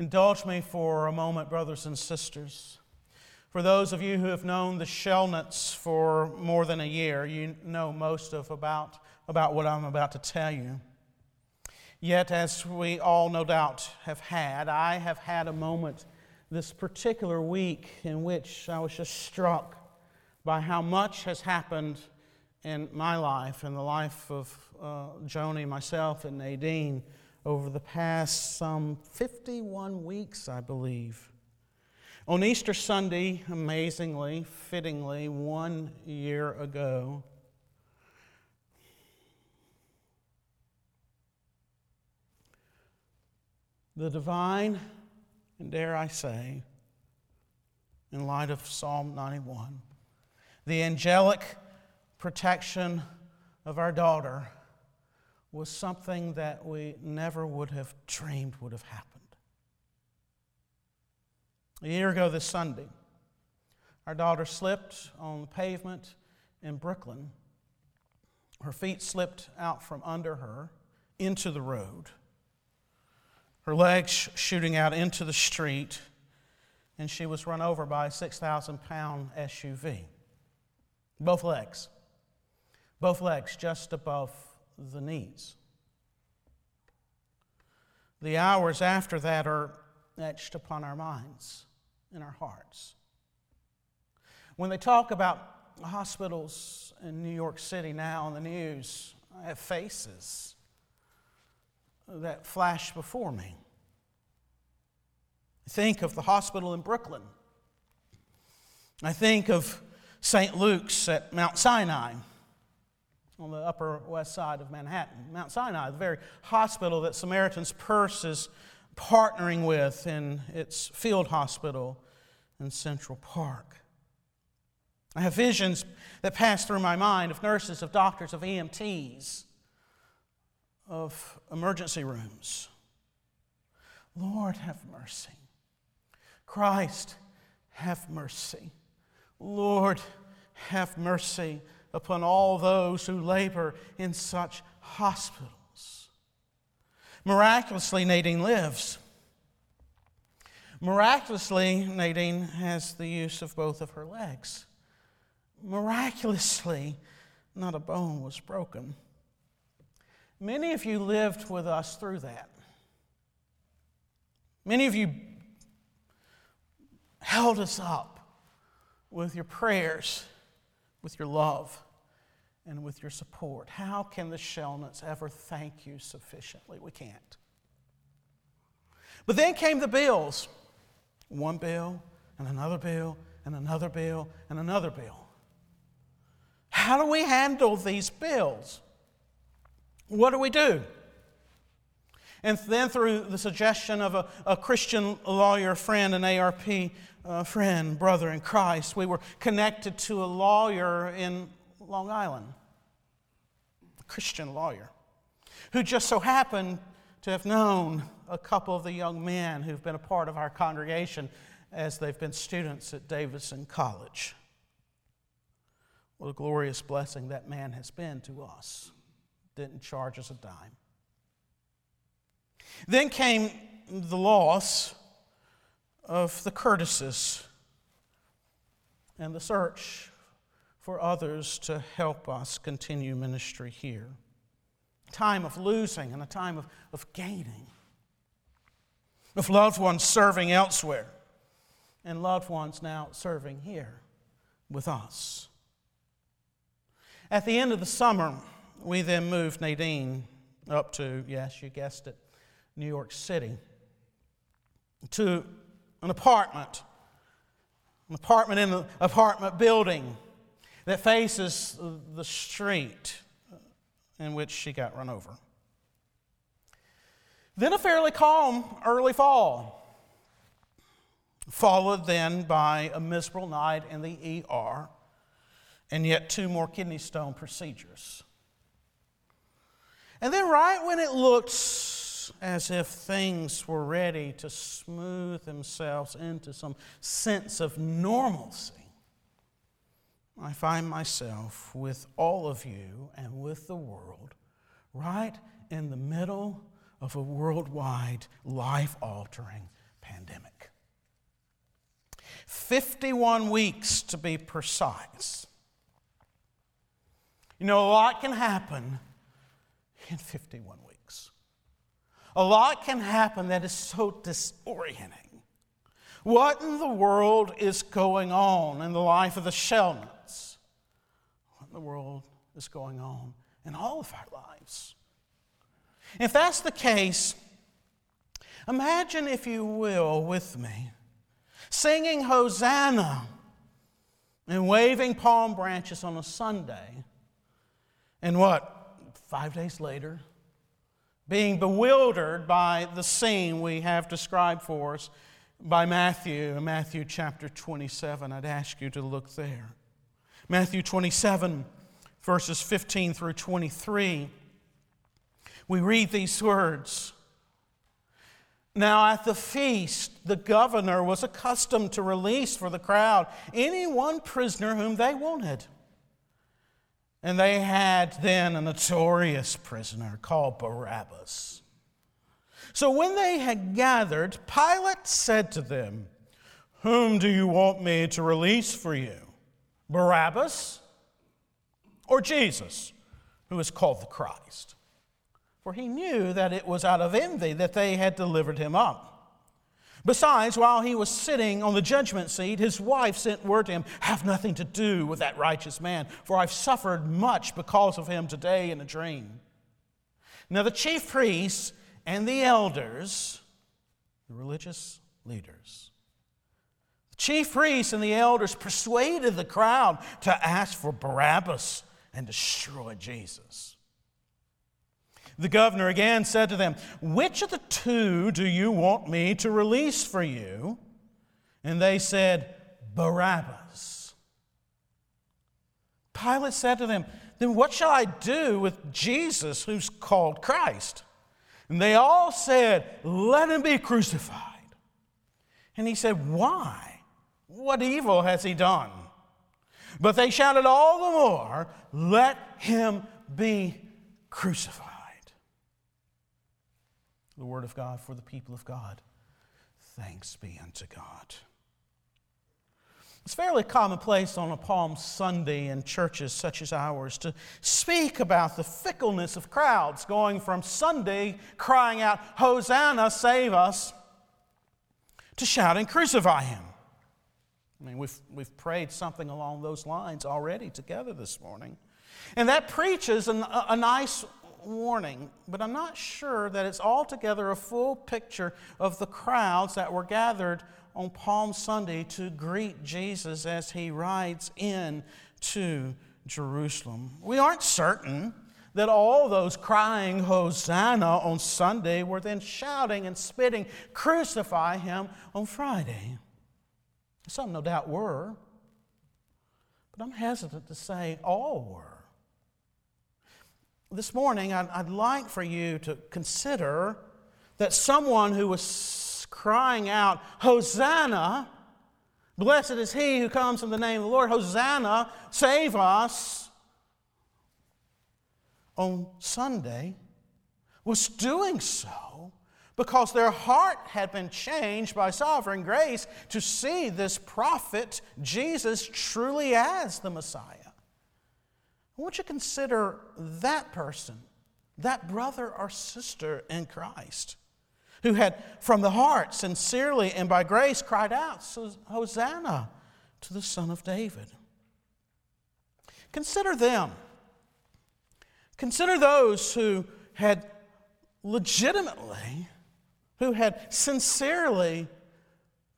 Indulge me for a moment, brothers and sisters. For those of you who have known the Shellnuts for more than a year, you know most of about, about what I'm about to tell you. Yet, as we all no doubt have had, I have had a moment this particular week in which I was just struck by how much has happened in my life and the life of uh, Joni, myself, and Nadine over the past some 51 weeks, I believe. On Easter Sunday, amazingly, fittingly, one year ago, the divine, and dare I say, in light of Psalm 91, the angelic protection of our daughter was something that we never would have dreamed would have happened. A year ago this Sunday, our daughter slipped on the pavement in Brooklyn. Her feet slipped out from under her into the road, her legs shooting out into the street, and she was run over by a 6,000 pound SUV. Both legs. Both legs just above the knees. The hours after that are etched upon our minds and our hearts. When they talk about hospitals in New York City now on the news, I have faces that flash before me. think of the hospital in Brooklyn. I think of St. Luke's at Mount Sinai on the upper west side of Manhattan. Mount Sinai, the very hospital that Samaritan's Purse is partnering with in its field hospital in Central Park. I have visions that pass through my mind of nurses, of doctors, of EMTs, of emergency rooms. Lord, have mercy. Christ, have mercy. Lord, have mercy upon all those who labor in such hospitals. Miraculously, Nadine lives. Miraculously, Nadine has the use of both of her legs. Miraculously, not a bone was broken. Many of you lived with us through that. Many of you held us up with your prayers, with your love and with your support. How can the Shellnuts ever thank you sufficiently? We can't. But then came the bills one bill, and another bill, and another bill, and another bill. How do we handle these bills? What do we do? And then, through the suggestion of a, a Christian lawyer friend, an ARP uh, friend, brother in Christ, we were connected to a lawyer in Long Island, a Christian lawyer, who just so happened to have known a couple of the young men who've been a part of our congregation as they've been students at Davidson College. What a glorious blessing that man has been to us. Didn't charge us a dime. Then came the loss of the Curtises and the search for others to help us continue ministry here. Time of losing and a time of, of gaining, of loved ones serving elsewhere, and loved ones now serving here with us. At the end of the summer, we then moved Nadine up to, yes, you guessed it, New York City, to an apartment, an apartment in an apartment building that faces the street in which she got run over. Then a fairly calm early fall, followed then by a miserable night in the ER, and yet two more kidney stone procedures. And then, right when it as if things were ready to smooth themselves into some sense of normalcy, I find myself with all of you and with the world right in the middle of a worldwide, life altering pandemic. 51 weeks to be precise. You know, a lot can happen in 51 weeks. A lot can happen that is so disorienting. What in the world is going on in the life of the Shelnuts? What in the world is going on in all of our lives? If that's the case, imagine, if you will, with me, singing Hosanna and waving palm branches on a Sunday, and what, five days later, being bewildered by the scene we have described for us by Matthew, Matthew chapter 27. I'd ask you to look there. Matthew 27, verses 15 through 23. We read these words. Now, at the feast, the governor was accustomed to release for the crowd any one prisoner whom they wanted. And they had then a notorious prisoner called Barabbas. So when they had gathered, Pilate said to them, Whom do you want me to release for you? Barabbas or Jesus, who is called the Christ? For he knew that it was out of envy that they had delivered him up. Besides, while he was sitting on the judgment seat, his wife sent word to him, Have nothing to do with that righteous man, for I've suffered much because of him today in a dream. Now the chief priests and the elders, the religious leaders, the chief priests and the elders persuaded the crowd to ask for Barabbas and destroy Jesus. The governor again said to them, Which of the two do you want me to release for you? And they said, Barabbas. Pilate said to them, Then what shall I do with Jesus who's called Christ? And they all said, Let him be crucified. And he said, Why? What evil has he done? But they shouted all the more, Let him be crucified. The word of God for the people of God. Thanks be unto God. It's fairly commonplace on a Palm Sunday in churches such as ours to speak about the fickleness of crowds going from Sunday crying out, Hosanna, save us, to shouting, Crucify him. I mean, we've, we've prayed something along those lines already together this morning. And that preaches an, a, a nice warning, but I'm not sure that it's altogether a full picture of the crowds that were gathered on Palm Sunday to greet Jesus as he rides in to Jerusalem. We aren't certain that all those crying Hosanna on Sunday were then shouting and spitting, Crucify him on Friday. Some no doubt were, but I'm hesitant to say all were. This morning, I'd, I'd like for you to consider that someone who was crying out, Hosanna! Blessed is he who comes in the name of the Lord. Hosanna, save us. On Sunday, was doing so because their heart had been changed by sovereign grace to see this prophet, Jesus, truly as the Messiah. I want you to consider that person, that brother or sister in Christ who had from the heart sincerely and by grace cried out, Hosanna to the Son of David. Consider them. Consider those who had legitimately, who had sincerely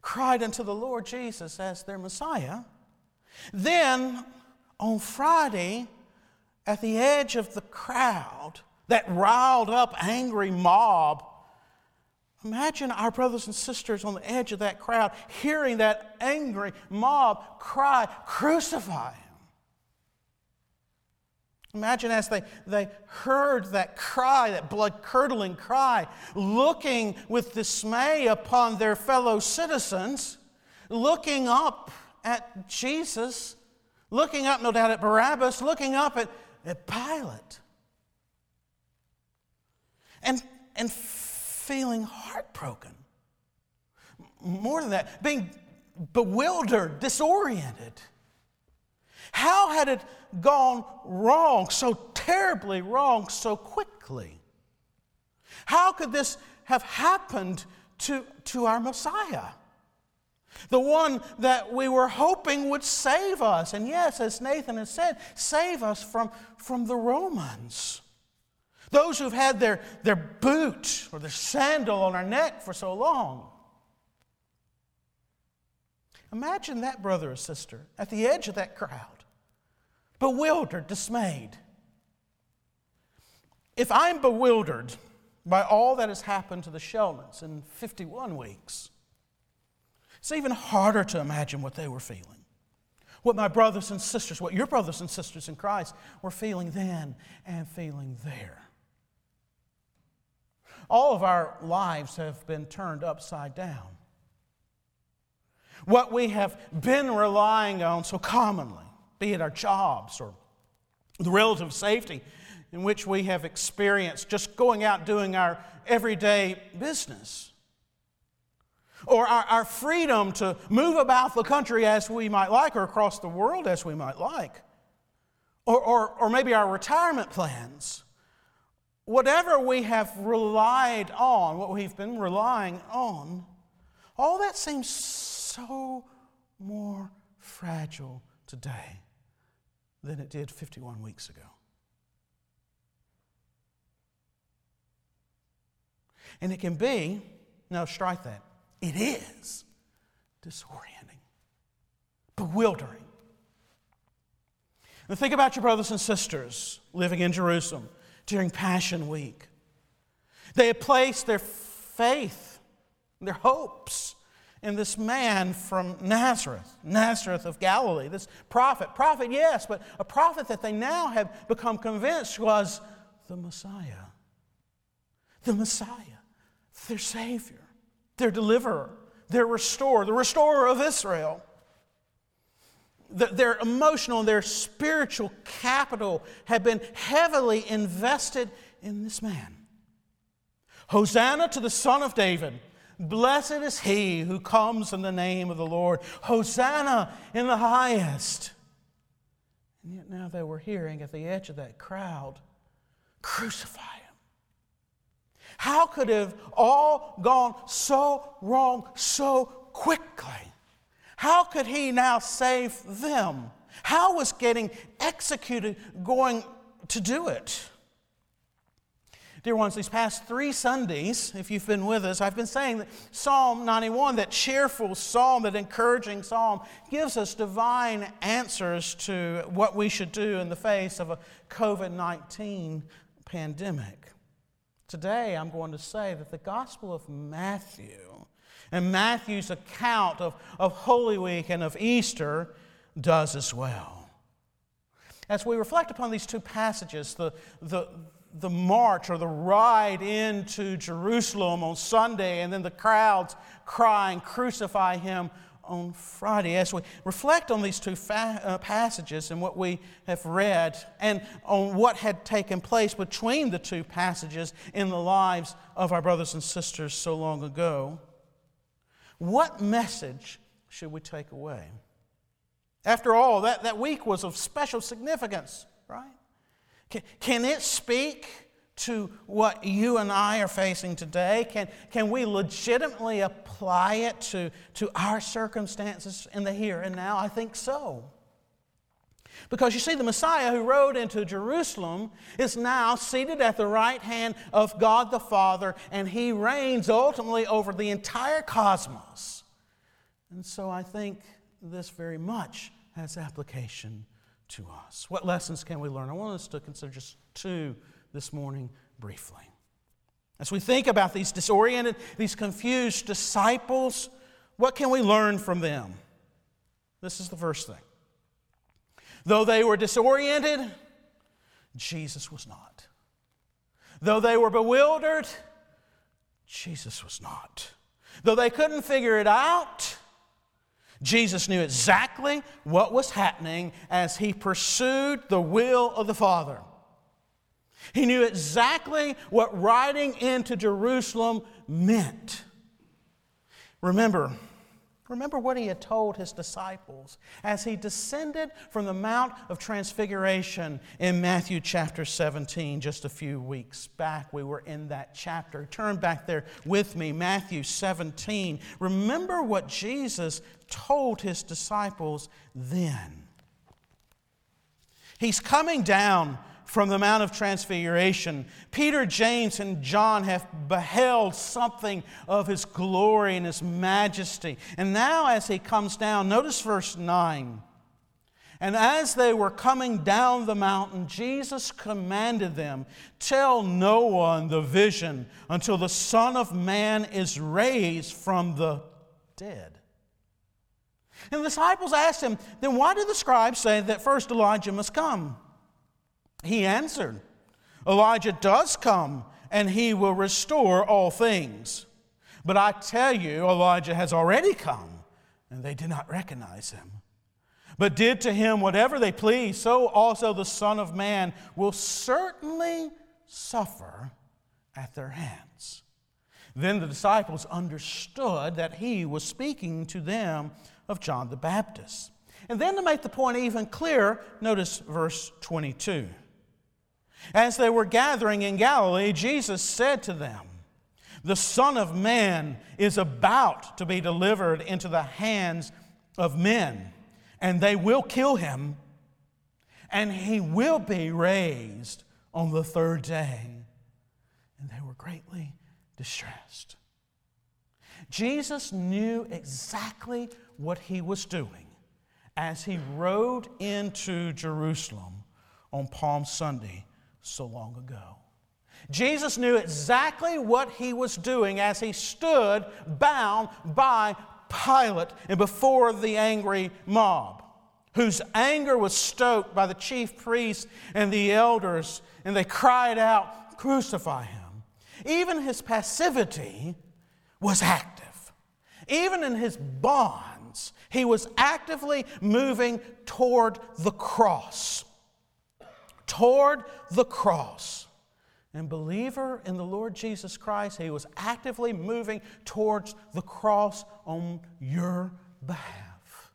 cried unto the Lord Jesus as their Messiah. Then on Friday, at the edge of the crowd, that riled up, angry mob, Imagine our brothers and sisters on the edge of that crowd hearing that angry mob cry, Crucify him. Imagine as they, they heard that cry, that blood curdling cry, looking with dismay upon their fellow citizens, looking up at Jesus, looking up, no doubt, at Barabbas, looking up at, at Pilate. And, and feeling heartbroken. More than that, being bewildered, disoriented. How had it gone wrong, so terribly wrong, so quickly? How could this have happened to, to our Messiah? The one that we were hoping would save us. And yes, as Nathan has said, save us from, from the Romans. Those who've had their, their boot or their sandal on our neck for so long. Imagine that brother or sister at the edge of that crowd, bewildered, dismayed. If I'm bewildered by all that has happened to the Sheldons in 51 weeks, it's even harder to imagine what they were feeling. What my brothers and sisters, what your brothers and sisters in Christ were feeling then and feeling there. All of our lives have been turned upside down. What we have been relying on so commonly, be it our jobs or the relative safety in which we have experienced just going out doing our everyday business, or our, our freedom to move about the country as we might like, or across the world as we might like, or, or, or maybe our retirement plans. Whatever we have relied on, what we've been relying on, all that seems so more fragile today than it did 51 weeks ago. And it can be, no, strike that, it is disorienting, bewildering. And think about your brothers and sisters living in Jerusalem during Passion Week. They had placed their faith, their hopes in this man from Nazareth, Nazareth of Galilee, this prophet. Prophet, yes, but a prophet that they now have become convinced was the Messiah. The Messiah, their Savior, their deliverer, their restorer, the restorer of Israel. Their emotional and their spiritual capital had been heavily invested in this man. Hosanna to the Son of David. Blessed is he who comes in the name of the Lord. Hosanna in the highest. And yet now they were hearing at the edge of that crowd, Crucify. How could it have all gone so wrong so quickly? How could he now save them? How was getting executed going to do it? Dear ones, these past three Sundays, if you've been with us, I've been saying that Psalm 91, that cheerful psalm, that encouraging psalm, gives us divine answers to what we should do in the face of a COVID 19 pandemic. Today, I'm going to say that the Gospel of Matthew and Matthew's account of, of Holy Week and of Easter does as well. As we reflect upon these two passages, the, the, the march or the ride into Jerusalem on Sunday, and then the crowds crying, Crucify him on Friday. As we reflect on these two fa- uh, passages and what we have read, and on what had taken place between the two passages in the lives of our brothers and sisters so long ago, what message should we take away? After all, that, that week was of special significance, right? Can, can it speak to what you and I are facing today? Can, can we legitimately apply it to, to our circumstances in the here and now? I think so. Because you see, the Messiah who rode into Jerusalem is now seated at the right hand of God the Father, and he reigns ultimately over the entire cosmos. And so I think this very much has application to us. What lessons can we learn? I want us to consider just two this morning briefly. As we think about these disoriented, these confused disciples, what can we learn from them? This is the first thing. Though they were disoriented, Jesus was not. Though they were bewildered, Jesus was not. Though they couldn't figure it out, Jesus knew exactly what was happening as he pursued the will of the Father. He knew exactly what riding into Jerusalem meant. Remember, Remember what he had told his disciples as he descended from the Mount of Transfiguration in Matthew chapter 17, just a few weeks back. We were in that chapter. Turn back there with me, Matthew 17. Remember what Jesus told his disciples then. He's coming down from the Mount of Transfiguration. Peter, James, and John have beheld something of his glory and his majesty. And now, as he comes down, notice verse 9. And as they were coming down the mountain, Jesus commanded them, Tell no one the vision until the Son of Man is raised from the dead. And the disciples asked him, Then why did the scribes say that first Elijah must come? He answered, Elijah does come, and he will restore all things. But I tell you, Elijah has already come, and they did not recognize him. But did to him whatever they pleased, so also the Son of Man will certainly suffer at their hands. Then the disciples understood that he was speaking to them of John the Baptist. And then to make the point even clearer, notice verse 22. As they were gathering in Galilee, Jesus said to them, The Son of Man is about to be delivered into the hands of men, and they will kill him, and he will be raised on the third day. And they were greatly distressed. Jesus knew exactly what he was doing as he rode into Jerusalem on Palm Sunday so long ago. Jesus knew exactly what he was doing as he stood bound by Pilate and before the angry mob, whose anger was stoked by the chief priests and the elders, and they cried out, Crucify him. Even his passivity was active. Even in his bonds, he was actively moving toward the cross toward the cross. And believer in the Lord Jesus Christ, he was actively moving towards the cross on your behalf,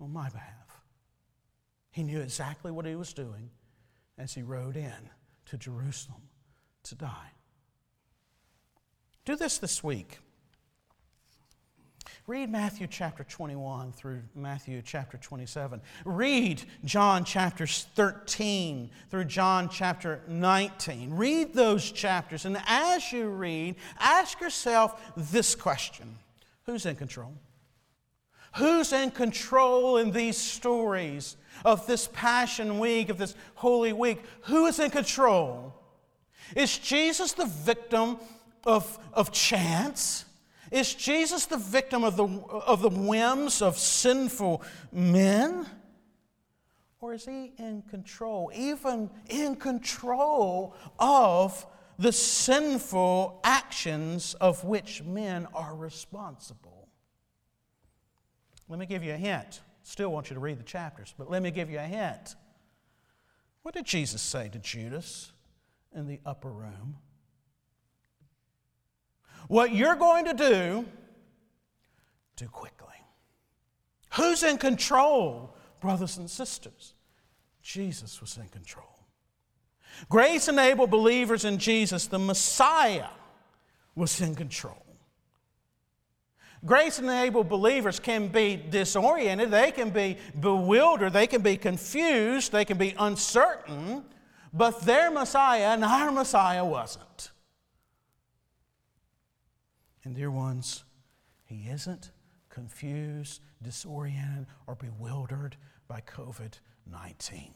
on my behalf. He knew exactly what he was doing as he rode in to Jerusalem to die. Do this this week. Read Matthew chapter 21 through Matthew chapter 27. Read John chapters 13 through John chapter 19. Read those chapters, and as you read, ask yourself this question Who's in control? Who's in control in these stories of this Passion Week, of this Holy Week? Who is in control? Is Jesus the victim of, of chance? Is Jesus the victim of the, of the whims of sinful men? Or is he in control, even in control of the sinful actions of which men are responsible? Let me give you a hint. Still want you to read the chapters, but let me give you a hint. What did Jesus say to Judas in the upper room? What you're going to do, do quickly. Who's in control, brothers and sisters? Jesus was in control. Grace enabled believers in Jesus, the Messiah, was in control. Grace enabled believers can be disoriented, they can be bewildered, they can be confused, they can be uncertain, but their Messiah and our Messiah wasn't. And, dear ones, he isn't confused, disoriented, or bewildered by COVID 19.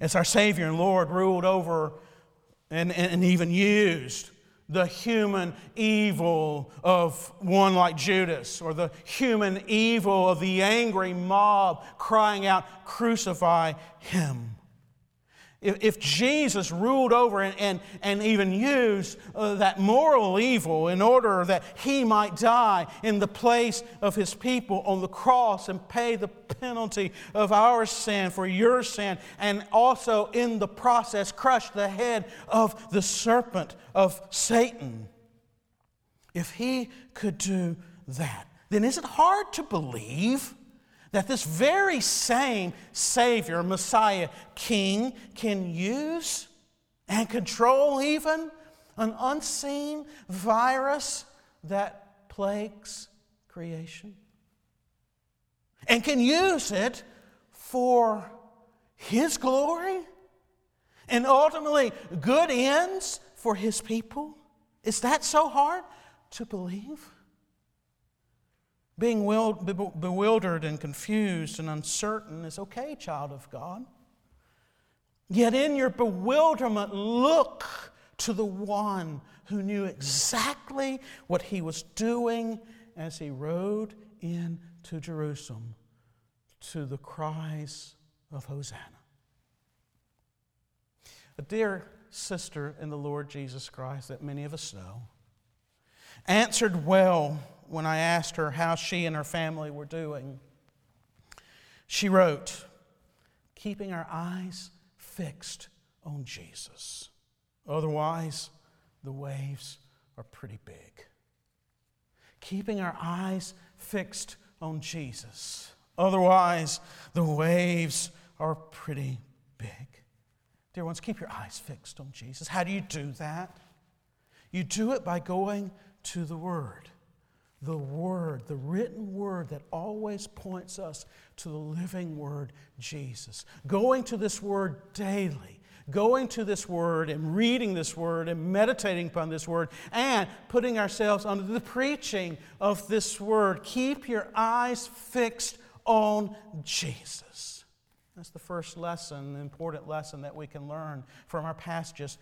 As our Savior and Lord ruled over and, and even used the human evil of one like Judas, or the human evil of the angry mob crying out, Crucify him. If, if Jesus ruled over and, and, and even used uh, that moral evil in order that he might die in the place of his people on the cross and pay the penalty of our sin for your sin, and also in the process crush the head of the serpent of Satan, if he could do that, then is it hard to believe that this very same Savior, Messiah, King can use and control even an unseen virus that plagues creation? And can use it for His glory and ultimately good ends for His people? Is that so hard to believe? Being bewildered and confused and uncertain is okay, child of God. Yet in your bewilderment, look to the one who knew exactly what he was doing as he rode into Jerusalem to the cries of Hosanna. A dear sister in the Lord Jesus Christ that many of us know answered well when I asked her how she and her family were doing. She wrote, Keeping our eyes fixed on Jesus. Otherwise, the waves are pretty big. Keeping our eyes fixed on Jesus. Otherwise, the waves are pretty big. Dear ones, keep your eyes fixed on Jesus. How do you do that? You do it by going to the Word the Word, the written Word that always points us to the living Word, Jesus. Going to this Word daily, going to this Word and reading this Word and meditating upon this Word and putting ourselves under the preaching of this Word. Keep your eyes fixed on Jesus. That's the first lesson, the important lesson that we can learn from our passages.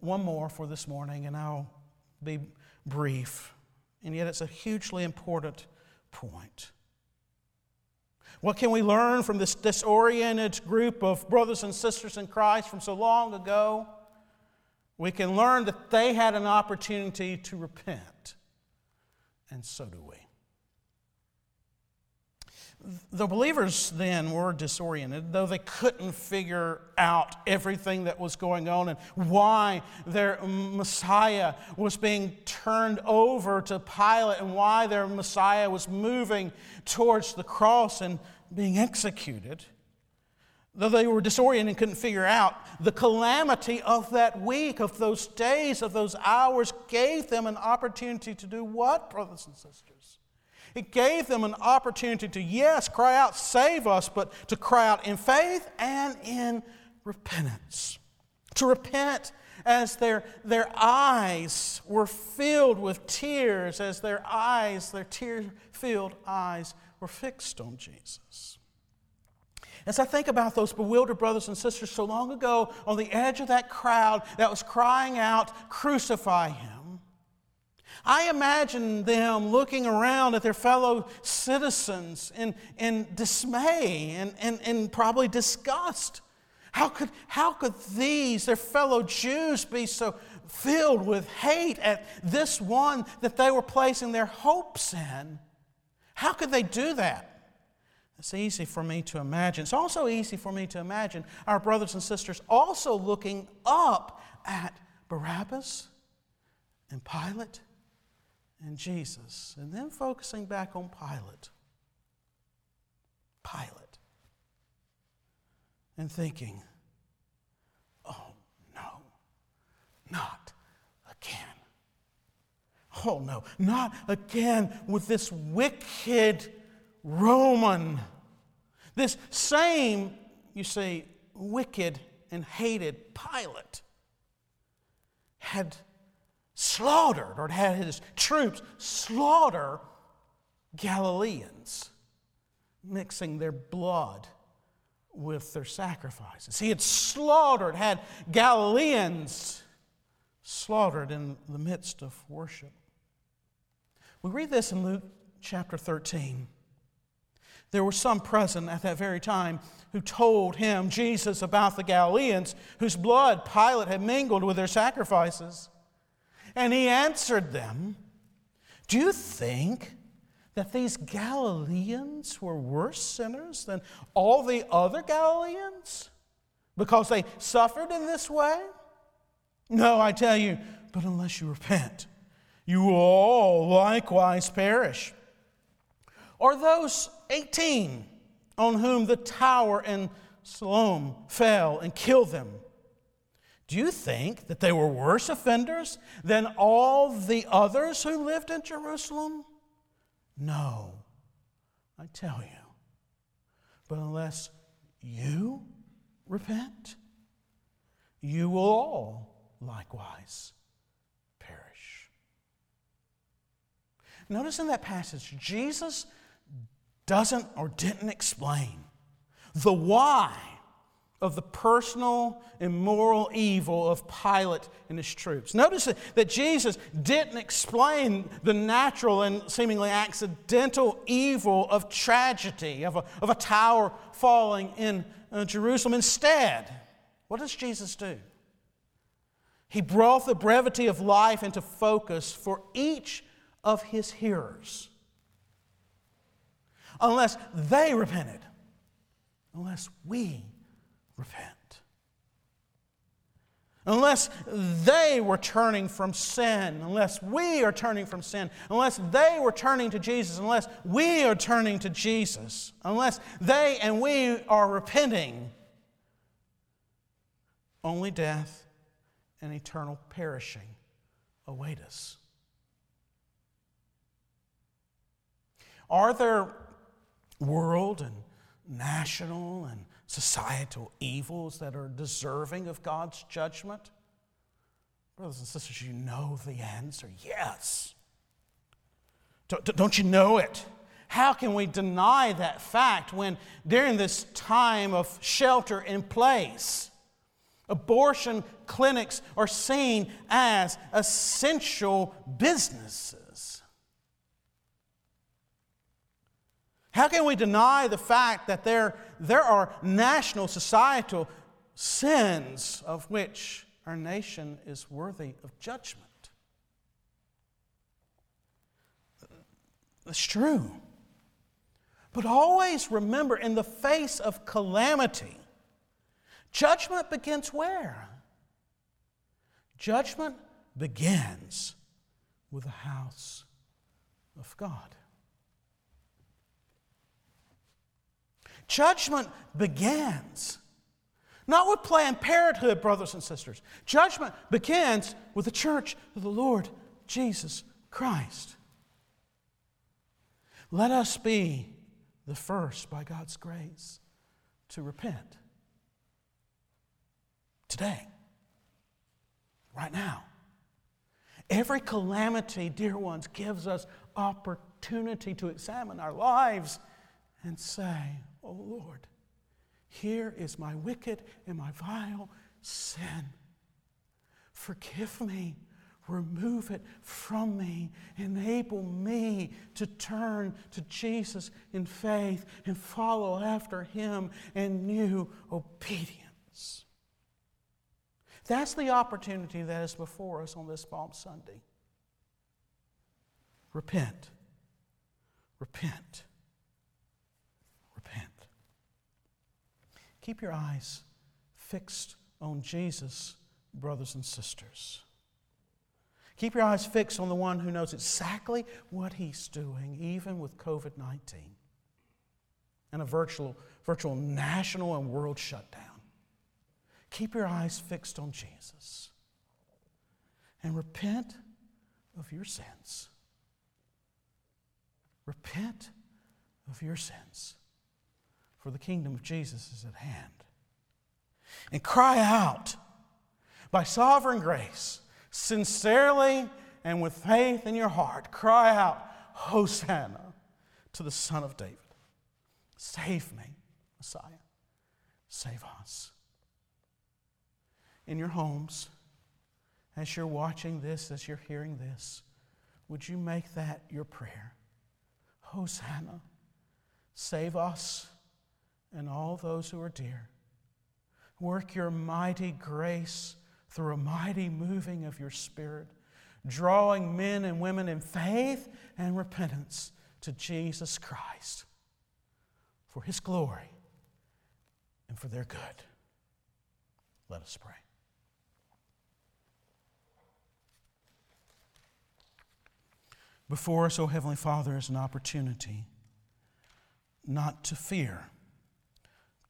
One more for this morning, and I'll be brief and yet it's a hugely important point. What can we learn from this disoriented group of brothers and sisters in Christ from so long ago? We can learn that they had an opportunity to repent, and so do we. The believers then were disoriented, though they couldn't figure out everything that was going on and why their Messiah was being turned over to Pilate and why their Messiah was moving towards the cross and being executed. Though they were disoriented and couldn't figure out, the calamity of that week, of those days, of those hours gave them an opportunity to do what, brothers and sisters? It gave them an opportunity to, yes, cry out, save us, but to cry out in faith and in repentance. To repent as their, their eyes were filled with tears, as their eyes, their tear filled eyes, were fixed on Jesus. As I think about those bewildered brothers and sisters so long ago on the edge of that crowd that was crying out, Crucify him. I imagine them looking around at their fellow citizens in, in dismay and, and, and probably disgust. How could, how could these, their fellow Jews, be so filled with hate at this one that they were placing their hopes in? How could they do that? It's easy for me to imagine. It's also easy for me to imagine our brothers and sisters also looking up at Barabbas and Pilate and Jesus, and then focusing back on Pilate. Pilate. And thinking, oh no, not again. Oh no, not again with this wicked Roman. This same, you see, wicked and hated Pilate had slaughtered or had his troops slaughter Galileans, mixing their blood with their sacrifices. He had slaughtered, had Galileans slaughtered in the midst of worship. We read this in Luke chapter 13. There were some present at that very time who told him, Jesus, about the Galileans whose blood Pilate had mingled with their sacrifices. And he answered them, Do you think that these Galileans were worse sinners than all the other Galileans because they suffered in this way? No, I tell you, but unless you repent, you will all likewise perish. Or those 18 on whom the tower in Siloam fell and killed them. Do you think that they were worse offenders than all the others who lived in Jerusalem? No, I tell you. But unless you repent, you will all likewise perish. Notice in that passage, Jesus doesn't or didn't explain the why of the personal and moral evil of Pilate and his troops. Notice that Jesus didn't explain the natural and seemingly accidental evil of tragedy, of a, of a tower falling in uh, Jerusalem. Instead, what does Jesus do? He brought the brevity of life into focus for each of his hearers. Unless they repented, unless we repent. Unless they were turning from sin, unless we are turning from sin, unless they were turning to Jesus, unless we are turning to Jesus, unless they and we are repenting, only death and eternal perishing await us. Are there world and national and societal evils that are deserving of God's judgment? Brothers and sisters, you know the answer yes. Don't you know it? How can we deny that fact when during this time of shelter in place, abortion clinics are seen as essential businesses? How can we deny the fact that there, there are national societal sins of which our nation is worthy of judgment? That's true. But always remember, in the face of calamity, judgment begins where? Judgment begins with the house of God. Judgment begins not with Planned Parenthood, brothers and sisters. Judgment begins with the church of the Lord Jesus Christ. Let us be the first, by God's grace, to repent. Today, right now. Every calamity, dear ones, gives us opportunity to examine our lives and say, Oh Lord, here is my wicked and my vile sin. Forgive me. Remove it from me. Enable me to turn to Jesus in faith and follow after him in new obedience. That's the opportunity that is before us on this Palm Sunday. Repent. Repent. Keep your eyes fixed on Jesus, brothers and sisters. Keep your eyes fixed on the one who knows exactly what he's doing, even with COVID 19 and a virtual, virtual national and world shutdown. Keep your eyes fixed on Jesus and repent of your sins. Repent of your sins for the kingdom of Jesus is at hand. And cry out by sovereign grace, sincerely and with faith in your heart, cry out, Hosanna to the Son of David. Save me, Messiah. Save us. In your homes, as you're watching this, as you're hearing this, would you make that your prayer? Hosanna, save us and all those who are dear. Work your mighty grace through a mighty moving of your Spirit, drawing men and women in faith and repentance to Jesus Christ for His glory and for their good. Let us pray. Before us, O Heavenly Father, is an opportunity not to fear,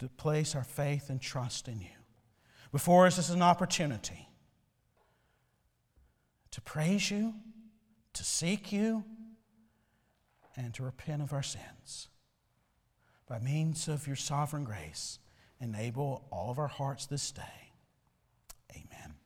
to place our faith and trust in you. Before us is an opportunity to praise you, to seek you, and to repent of our sins. By means of your sovereign grace, enable all of our hearts this day. Amen.